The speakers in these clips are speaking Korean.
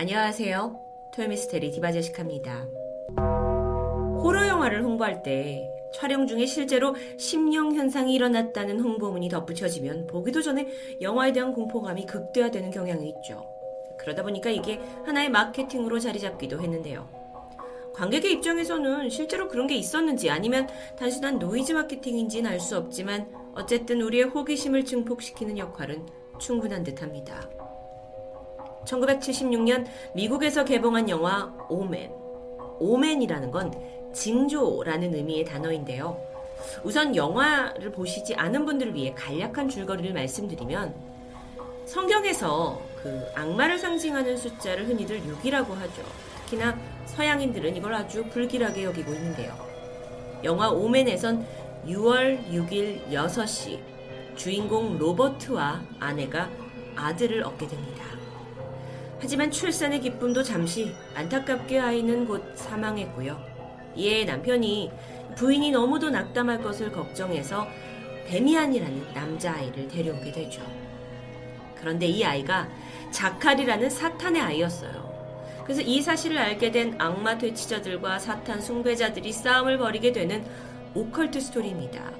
안녕하세요. 토요미스테리 디바제시카입니다. 호러 영화를 홍보할 때 촬영 중에 실제로 심령 현상이 일어났다는 홍보문이 덧붙여지면 보기도 전에 영화에 대한 공포감이 극대화되는 경향이 있죠. 그러다 보니까 이게 하나의 마케팅으로 자리 잡기도 했는데요. 관객의 입장에서는 실제로 그런 게 있었는지 아니면 단순한 노이즈 마케팅인지는 알 수 없지만 어쨌든 우리의 호기심을 증폭시키는 역할은 충분한 듯 합니다. 1976년 미국에서 개봉한 영화 오맨. 오맨이라는 건 징조라는 의미의 단어인데요. 우선 영화를 보시지 않은 분들을 위해 간략한 줄거리를 말씀드리면 성경에서 그 악마를 상징하는 숫자를 흔히들 6이라고 하죠. 특히나 서양인들은 이걸 아주 불길하게 여기고 있는데요. 영화 오맨에선 6월 6일 6시 주인공 로버트와 아내가 아들을 얻게 됩니다. 하지만 출산의 기쁨도 잠시 안타깝게 아이는 곧 사망했고요. 이에 남편이 부인이 너무도 낙담할 것을 걱정해서 데미안이라는 남자아이를 데려오게 되죠. 그런데 이 아이가 자칼이라는 사탄의 아이였어요. 그래서 이 사실을 알게 된 악마 되치자들과 사탄 숭배자들이 싸움을 벌이게 되는 오컬트 스토리입니다.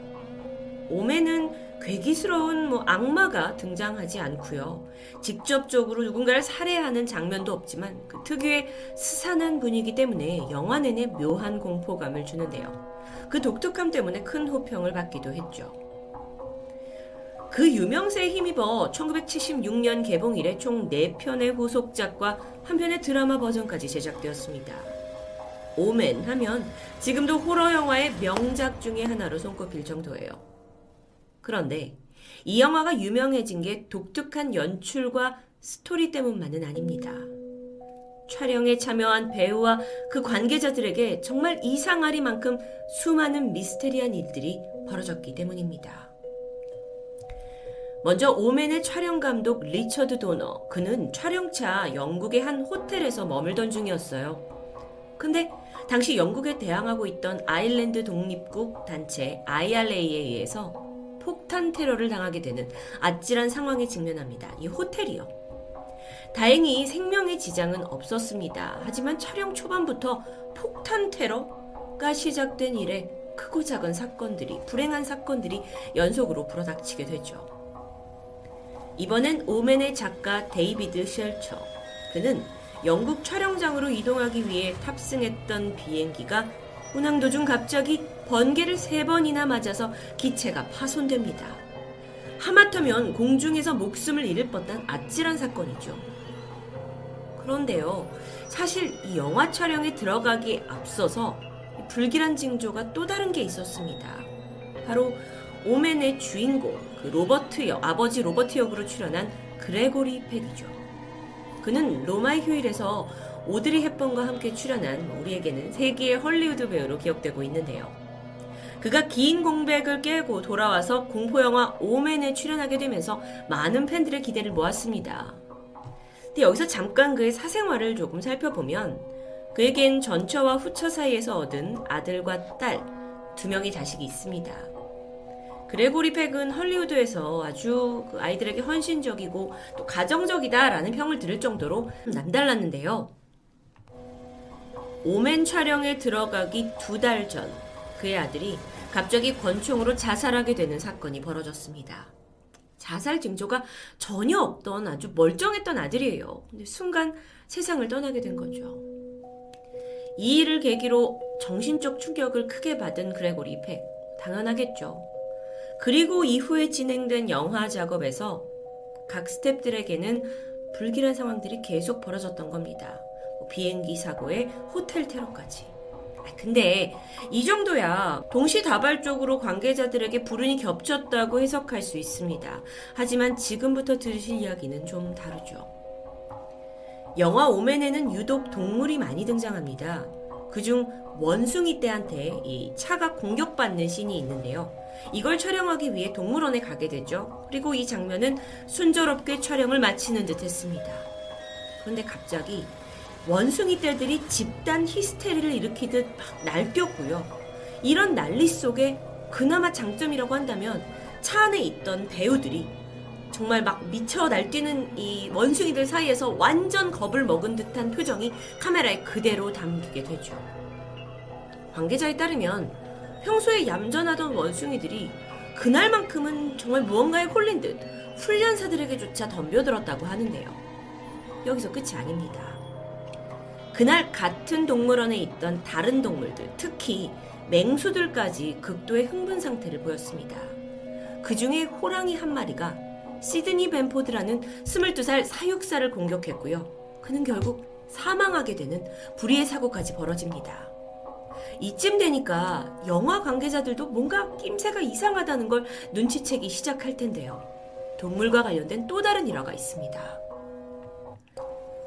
오멘은 괴기스러운 뭐 악마가 등장하지 않고요. 직접적으로 누군가를 살해하는 장면도 없지만 그 특유의 스산한 분위기 때문에 영화 내내 묘한 공포감을 주는데요. 그 독특함 때문에 큰 호평을 받기도 했죠. 그 유명세에 힘입어 1976년 개봉 이래 총 4편의 후속작과 한 편의 드라마 버전까지 제작되었습니다. 오멘 하면 지금도 호러 영화의 명작 중의 하나로 손꼽힐 정도예요. 그런데 이 영화가 유명해진 게 독특한 연출과 스토리 때문만은 아닙니다. 촬영에 참여한 배우와 그 관계자들에게 정말 이상하리만큼 수많은 미스테리한 일들이 벌어졌기 때문입니다. 먼저 오멘의 촬영 감독 리처드 도너. 그는 촬영차 영국의 한 호텔에서 머물던 중이었어요. 근데 당시 영국에 대항하고 있던 아일랜드 독립국 단체 IRA에 의해서 폭탄 테러를 당하게 되는 아찔한 상황에 직면합니다. 이 호텔이요. 다행히 생명에 지장은 없었습니다. 하지만 촬영 초반부터 폭탄 테러가 시작된 이래 크고 작은 사건들이, 불행한 사건들이 연속으로 불어닥치게 되죠. 이번엔 오멘의 작가 데이비드 셀처. 그는 영국 촬영장으로 이동하기 위해 탑승했던 비행기가 운항 도중 갑자기 번개를 세 번이나 맞아서 기체가 파손됩니다. 하마터면 공중에서 목숨을 잃을 뻔한 아찔한 사건이죠. 그런데요, 사실 이 영화 촬영에 들어가기 앞서서 불길한 징조가 또 다른 게 있었습니다. 바로 오맨의 주인공, 그 로버트 역, 아버지 로버트 역으로 출연한 그레고리 팩이죠. 그는 로마의 휴일에서 오드리 헵번과 함께 출연한 우리에게는 세계의 헐리우드 배우로 기억되고 있는데요. 그가 긴 공백을 깨고 돌아와서 공포영화 오맨에 출연하게 되면서 많은 팬들의 기대를 모았습니다. 근데 여기서 잠깐 그의 사생활을 조금 살펴보면 그에겐 전처와 후처 사이에서 얻은 아들과 딸 두 명의 자식이 있습니다. 그레고리 팩은 헐리우드에서 아주 그 아이들에게 헌신적이고 또 가정적이다라는 평을 들을 정도로 남달랐는데요. 오멘 촬영에 들어가기 두 달 전 그의 아들이 갑자기 권총으로 자살하게 되는 사건이 벌어졌습니다. 자살 징조가 전혀 없던 아주 멀쩡했던 아들이에요. 근데 순간 세상을 떠나게 된 거죠. 이 일을 계기로 정신적 충격을 크게 받은 그레고리 팩. 당연하겠죠. 그리고 이후에 진행된 영화 작업에서 각 스탭들에게는 불길한 상황들이 계속 벌어졌던 겁니다. 뭐 비행기 사고에 호텔 테러까지. 아, 근데 이 정도야 동시다발적으로 관계자들에게 불운이 겹쳤다고 해석할 수 있습니다. 하지만 지금부터 들으실 이야기는 좀 다르죠. 영화 오맨에는 유독 동물이 많이 등장합니다. 그중 원숭이 떼한테 이 차가 공격받는 씬이 있는데요. 이걸 촬영하기 위해 동물원에 가게 되죠. 그리고 이 장면은 순조롭게 촬영을 마치는 듯 했습니다. 그런데 갑자기 원숭이 떼들이 집단 히스테리를 일으키듯 막 날뛰었고요. 이런 난리 속에 그나마 장점이라고 한다면 차 안에 있던 배우들이 정말 막 미쳐 날뛰는 이 원숭이들 사이에서 완전 겁을 먹은 듯한 표정이 카메라에 그대로 담기게 되죠. 관계자에 따르면 평소에 얌전하던 원숭이들이 그날만큼은 정말 무언가에 홀린 듯 훈련사들에게조차 덤벼들었다고 하는데요. 여기서 끝이 아닙니다. 그날 같은 동물원에 있던 다른 동물들, 특히 맹수들까지 극도의 흥분 상태를 보였습니다. 그 중에 호랑이 한 마리가 시드니 벤포드라는 22살 사육사를 공격했고요. 그는 결국 사망하게 되는 불의의 사고까지 벌어집니다. 이쯤 되니까 영화 관계자들도 뭔가 낌새가 이상하다는 걸 눈치채기 시작할 텐데요. 동물과 관련된 또 다른 일화가 있습니다.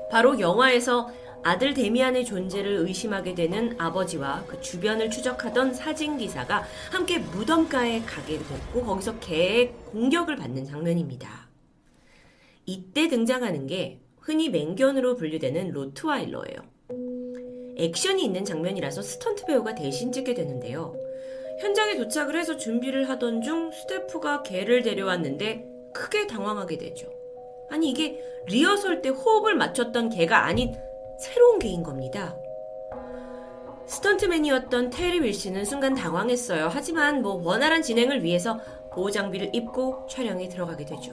바로 영화에서 아들 데미안의 존재를 의심하게 되는 아버지와 그 주변을 추적하던 사진 기사가 함께 무덤가에 가게 됐고 거기서 개의 공격을 받는 장면입니다. 이때 등장하는 게 흔히 맹견으로 분류되는 로트와일러예요. 액션이 있는 장면이라서 스턴트 배우가 대신 찍게 되는데요. 현장에 도착을 해서 준비를 하던 중 스태프가 개를 데려왔는데 크게 당황하게 되죠. 아니 이게 리허설 때 호흡을 맞췄던 개가 아닌 새로운 개인 겁니다. 스턴트맨이었던 테리 월시는 순간 당황했어요. 하지만 뭐 원활한 진행을 위해서 보호 장비를 입고 촬영에 들어가게 되죠.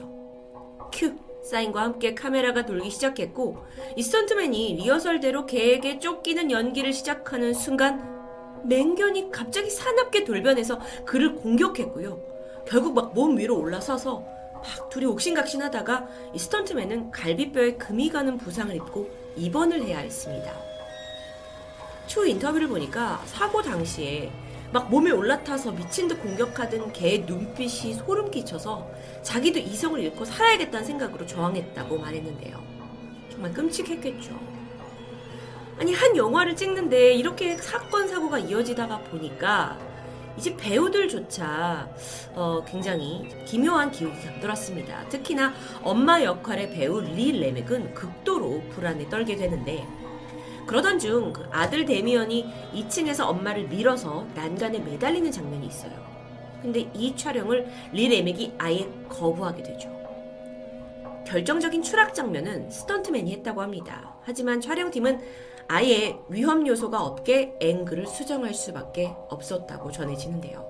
큐 사인과 함께 카메라가 돌기 시작했고 이 스턴트맨이 리허설대로 개에게 쫓기는 연기를 시작하는 순간 맹견이 갑자기 사납게 돌변해서 그를 공격했고요. 결국 막 몸 위로 올라서서 막 둘이 옥신각신하다가 이 스턴트맨은 갈비뼈에 금이 가는 부상을 입고 입원을 해야 했습니다. 추후 인터뷰를 보니까 사고 당시에 막 몸에 올라타서 미친 듯 공격하던 개의 눈빛이 소름 끼쳐서 자기도 이성을 잃고 살아야겠다는 생각으로 저항했다고 말했는데요. 정말 끔찍했겠죠. 아니, 한 영화를 찍는데 이렇게 사건, 사고가 이어지다가 보니까 이제 배우들조차 어, 굉장히 기묘한 기억이 감돌았습니다. 특히나 엄마 역할의 배우 리 레맥은 극도로 불안에 떨게 되는데 그러던 중 그 아들 데미언이 2층에서 엄마를 밀어서 난간에 매달리는 장면이 있어요. 근데 이 촬영을 리 레믹이 아예 거부하게 되죠. 결정적인 추락 장면은 스턴트맨이 했다고 합니다. 하지만 촬영팀은 아예 위험 요소가 없게 앵글을 수정할 수밖에 없었다고 전해지는데요.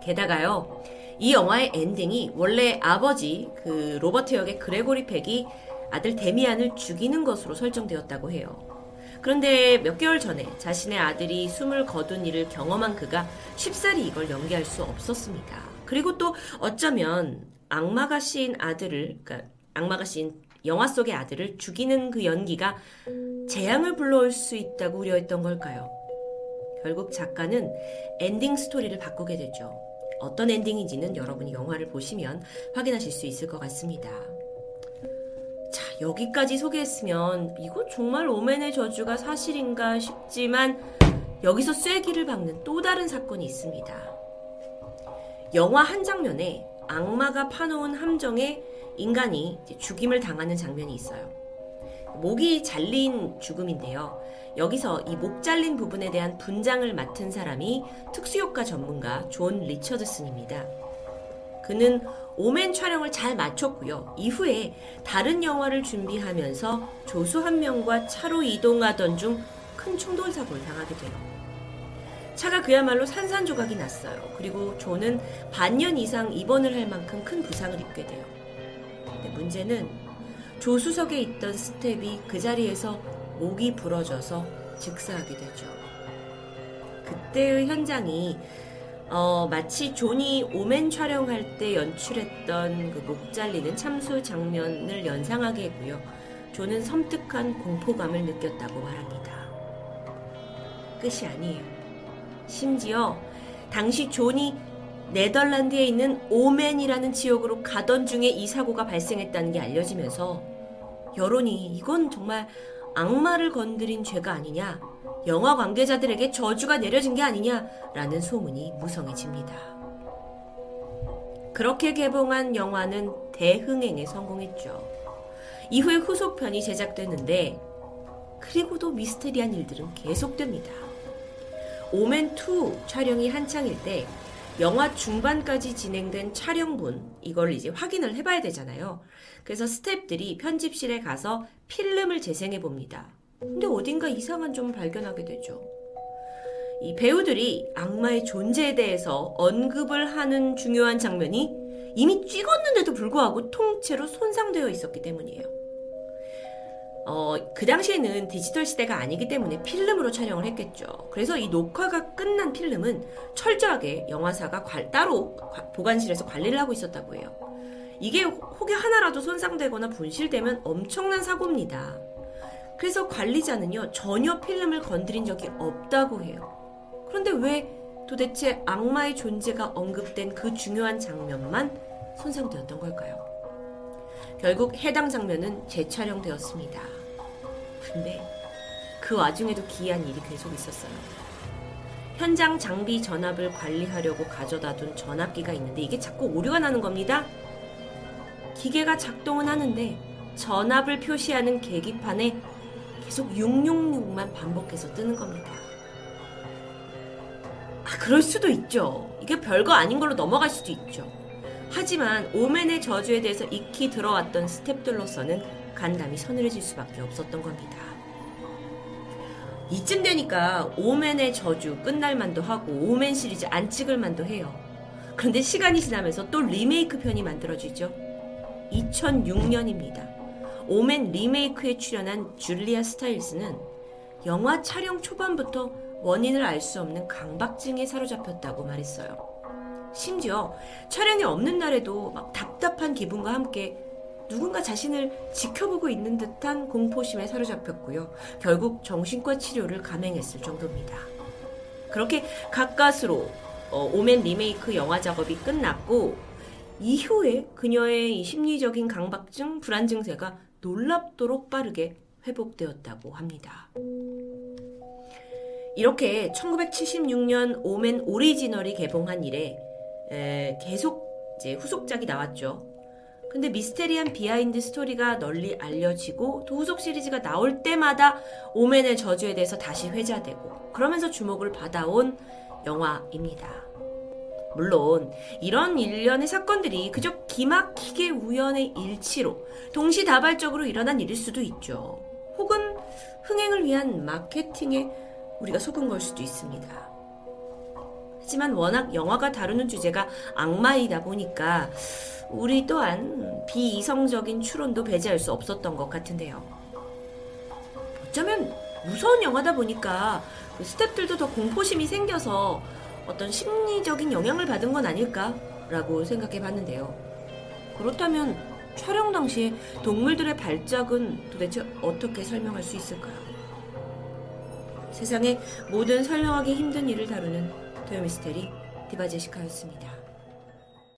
게다가요, 이 영화의 엔딩이 원래 아버지 그 로버트 역의 그레고리 펙이 아들 데미안을 죽이는 것으로 설정되었다고 해요. 그런데 몇 개월 전에 자신의 아들이 숨을 거둔 일을 경험한 그가 쉽사리 이걸 연기할 수 없었습니다. 그리고 또 어쩌면 악마가 씌인 아들을, 그러니까 악마가 씌인 영화 속의 아들을 죽이는 그 연기가 재앙을 불러올 수 있다고 우려했던 걸까요? 결국 작가는 엔딩 스토리를 바꾸게 되죠. 어떤 엔딩인지는 여러분이 영화를 보시면 확인하실 수 있을 것 같습니다. 자, 여기까지 소개했으면 이거 정말 오맨의 저주가 사실인가 싶지만 여기서 쐐기를 박는 또 다른 사건이 있습니다. 영화 한 장면에 악마가 파놓은 함정에 인간이 죽임을 당하는 장면이 있어요. 목이 잘린 죽음인데요. 여기서 이 목 잘린 부분에 대한 분장을 맡은 사람이 특수효과 전문가 존 리처드슨입니다. 그는 오멘 촬영을 잘 마쳤고요. 이후에 다른 영화를 준비하면서 조수 한 명과 차로 이동하던 중 큰 충돌 사고를 당하게 돼요. 차가 그야말로 산산조각이 났어요. 그리고 존은 반년 이상 입원을 할 만큼 큰 부상을 입게 돼요. 문제는 조수석에 있던 스텝이 그 자리에서 목이 부러져서 즉사하게 되죠. 그때의 현장이 어, 마치 존이 오멘 촬영할 때 연출했던 그 목 잘리는 참수 장면을 연상하게 했고요. 존은 섬뜩한 공포감을 느꼈다고 말합니다. 끝이 아니에요. 심지어 당시 존이 네덜란드에 있는 오멘이라는 지역으로 가던 중에 이 사고가 발생했다는 게 알려지면서 여론이 이건 정말 악마를 건드린 죄가 아니냐, 영화 관계자들에게 저주가 내려진 게 아니냐라는 소문이 무성해집니다. 그렇게 개봉한 영화는 대흥행에 성공했죠. 이후에 후속편이 제작됐는데, 그리고도 미스테리한 일들은 계속됩니다. 오맨2 촬영이 한창일 때 영화 중반까지 진행된 촬영분 이걸 이제 확인을 해봐야 되잖아요. 그래서 스탭들이 편집실에 가서 필름을 재생해 봅니다. 근데 어딘가 이상한 점을 발견하게 되죠. 이 배우들이 악마의 존재에 대해서 언급을 하는 중요한 장면이 이미 찍었는데도 불구하고 통째로 손상되어 있었기 때문이에요. 어, 그 당시에는 디지털 시대가 아니기 때문에 필름으로 촬영을 했겠죠. 그래서 이 녹화가 끝난 필름은 철저하게 영화사가 관, 따로 보관실에서 관리를 하고 있었다고 해요. 이게 혹여 하나라도 손상되거나 분실되면 엄청난 사고입니다. 그래서 관리자는요, 전혀 필름을 건드린 적이 없다고 해요. 그런데 왜 도대체 악마의 존재가 언급된 그 중요한 장면만 손상되었던 걸까요? 결국 해당 장면은 재촬영되었습니다. 근데 그 와중에도 기이한 일이 계속 있었어요. 현장 장비 전압을 관리하려고 가져다 둔 전압기가 있는데 이게 자꾸 오류가 나는 겁니다. 기계가 작동은 하는데 전압을 표시하는 계기판에 계속 666만 반복해서 뜨는 겁니다. 아, 그럴 수도 있죠. 이게 별거 아닌 걸로 넘어갈 수도 있죠. 하지만 오맨의 저주에 대해서 익히 들어왔던 스탭들로서는 간담이 서늘해질 수밖에 없었던 겁니다. 이쯤 되니까 오맨의 저주 끝날 만도 하고 오맨 시리즈 안 찍을 만도 해요. 그런데 시간이 지나면서 또 리메이크 편이 만들어지죠. 2006년입니다. 오맨 리메이크에 출연한 줄리아 스타일스는 영화 촬영 초반부터 원인을 알 수 없는 강박증에 사로잡혔다고 말했어요. 심지어 촬영이 없는 날에도 막 답답한 기분과 함께 누군가 자신을 지켜보고 있는 듯한 공포심에 사로잡혔고요. 결국 정신과 치료를 감행했을 정도입니다. 그렇게 가까스로 어, 오멘 리메이크 영화 작업이 끝났고 이후에 그녀의 이 심리적인 강박증, 불안 증세가 놀랍도록 빠르게 회복되었다고 합니다. 이렇게 1976년 오멘 오리지널이 개봉한 이래 에, 계속 이제 후속작이 나왔죠. 근데 미스테리한 비하인드 스토리가 널리 알려지고 또 후속 시리즈가 나올 때마다 오맨의 저주에 대해서 다시 회자되고 그러면서 주목을 받아온 영화입니다. 물론 이런 일련의 사건들이 그저 기막히게 우연의 일치로 동시다발적으로 일어난 일일 수도 있죠. 혹은 흥행을 위한 마케팅에 우리가 속은 걸 수도 있습니다. 하지만 워낙 영화가 다루는 주제가 악마이다 보니까 우리 또한 비이성적인 추론도 배제할 수 없었던 것 같은데요. 어쩌면 무서운 영화다 보니까 그 스탭들도 더 공포심이 생겨서 어떤 심리적인 영향을 받은 건 아닐까라고 생각해 봤는데요. 그렇다면 촬영 당시에 동물들의 발작은 도대체 어떻게 설명할 수 있을까요? 세상의 모든 설명하기 힘든 일을 다루는 토요미스테리 디바제시카였습니다.